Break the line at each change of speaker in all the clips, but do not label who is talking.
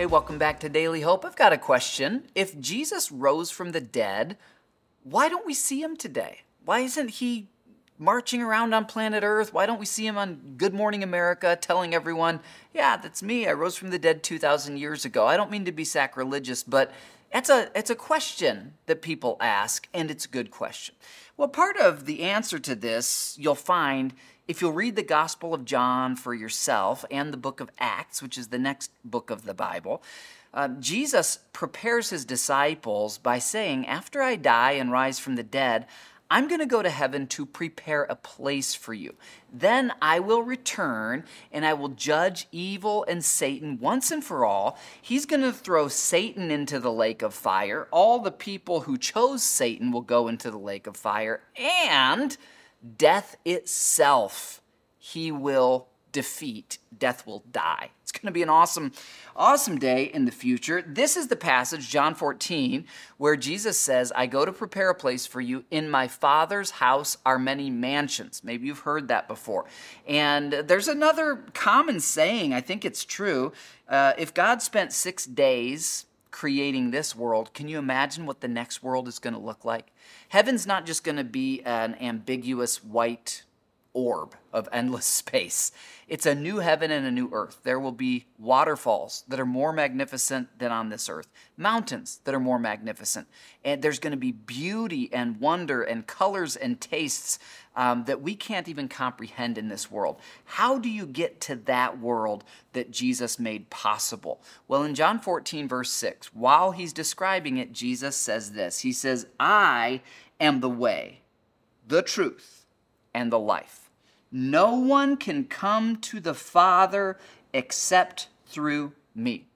Hey, welcome back to Daily Hope. I've got a question. If Jesus rose from the dead, why don't we see him today? Why isn't he marching around on planet Earth? Why don't we see him on Good Morning America telling everyone, yeah, that's me. I rose from the dead 2,000 years ago? I don't mean to be sacrilegious, but it's a, it's a question that people ask, and it's a good question. Well, part of the answer to this you'll find if you'll read the Gospel of John for yourself and the book of Acts, which is the next book of the Bible, uh, Jesus prepares his disciples by saying, After I die and rise from the dead, I'm going to go to heaven to prepare a place for you. Then I will return and I will judge evil and Satan once and for all. He's going to throw Satan into the lake of fire. All the people who chose Satan will go into the lake of fire. And death itself he will defeat. Death will die. It's going to be an awesome, awesome day in the future. This is the passage, John 14, where Jesus says, I go to prepare a place for you. In my Father's house are many mansions. Maybe you've heard that before. And there's another common saying, I think it's true. Uh, if God spent six days creating this world, can you imagine what the next world is going to look like? Heaven's not just going to be an ambiguous white orb of endless space. It's a new heaven and a new earth. There will be waterfalls that are more magnificent than on this earth, mountains that are more magnificent. And there's going to be beauty and wonder and colors and tastes um, that we can't even comprehend in this world. How do you get to that world that Jesus made possible? Well, in John 14, verse 6, while he's describing it, Jesus says this He says, I am the way, the truth, and the life. No one can come to the Father except through me.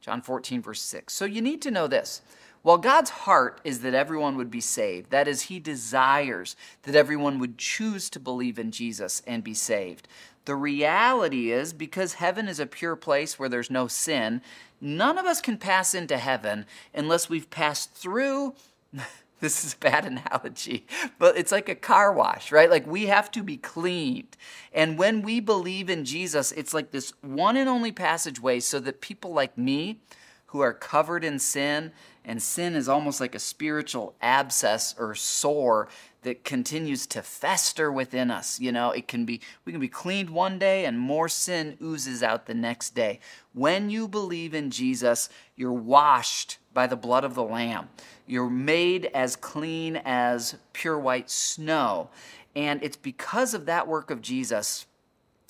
John 14, verse 6. So you need to know this. While God's heart is that everyone would be saved, that is, He desires that everyone would choose to believe in Jesus and be saved. The reality is, because heaven is a pure place where there's no sin, none of us can pass into heaven unless we've passed through this is a bad analogy, but it's like a car wash, right? Like we have to be cleaned. And when we believe in Jesus, it's like this one and only passageway so that people like me who are covered in sin, and sin is almost like a spiritual abscess or sore that continues to fester within us. You know, it can be we can be cleaned one day and more sin oozes out the next day. When you believe in Jesus, you're washed by the blood of the lamb. You're made as clean as pure white snow. And it's because of that work of Jesus,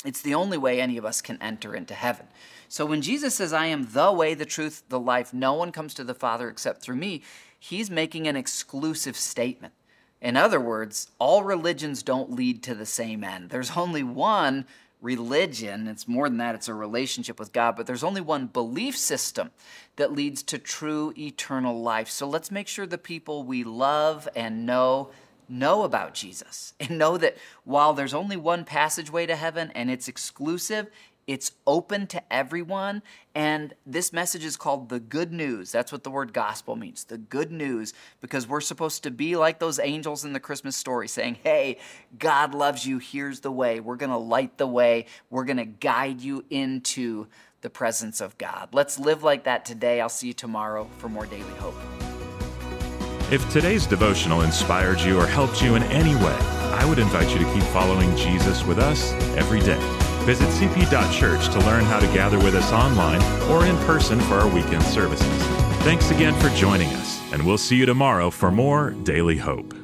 it's the only way any of us can enter into heaven. So when Jesus says, I am the way, the truth, the life, no one comes to the Father except through me, he's making an exclusive statement. In other words, all religions don't lead to the same end. There's only one religion, it's more than that, it's a relationship with God, but there's only one belief system that leads to true eternal life. So let's make sure the people we love and know know about Jesus and know that while there's only one passageway to heaven and it's exclusive, it's open to everyone. And this message is called the good news. That's what the word gospel means the good news, because we're supposed to be like those angels in the Christmas story saying, Hey, God loves you. Here's the way. We're going to light the way. We're going to guide you into the presence of God. Let's live like that today. I'll see you tomorrow for more Daily Hope.
If today's devotional inspired you or helped you in any way, I would invite you to keep following Jesus with us every day. Visit cp.church to learn how to gather with us online or in person for our weekend services. Thanks again for joining us, and we'll see you tomorrow for more Daily Hope.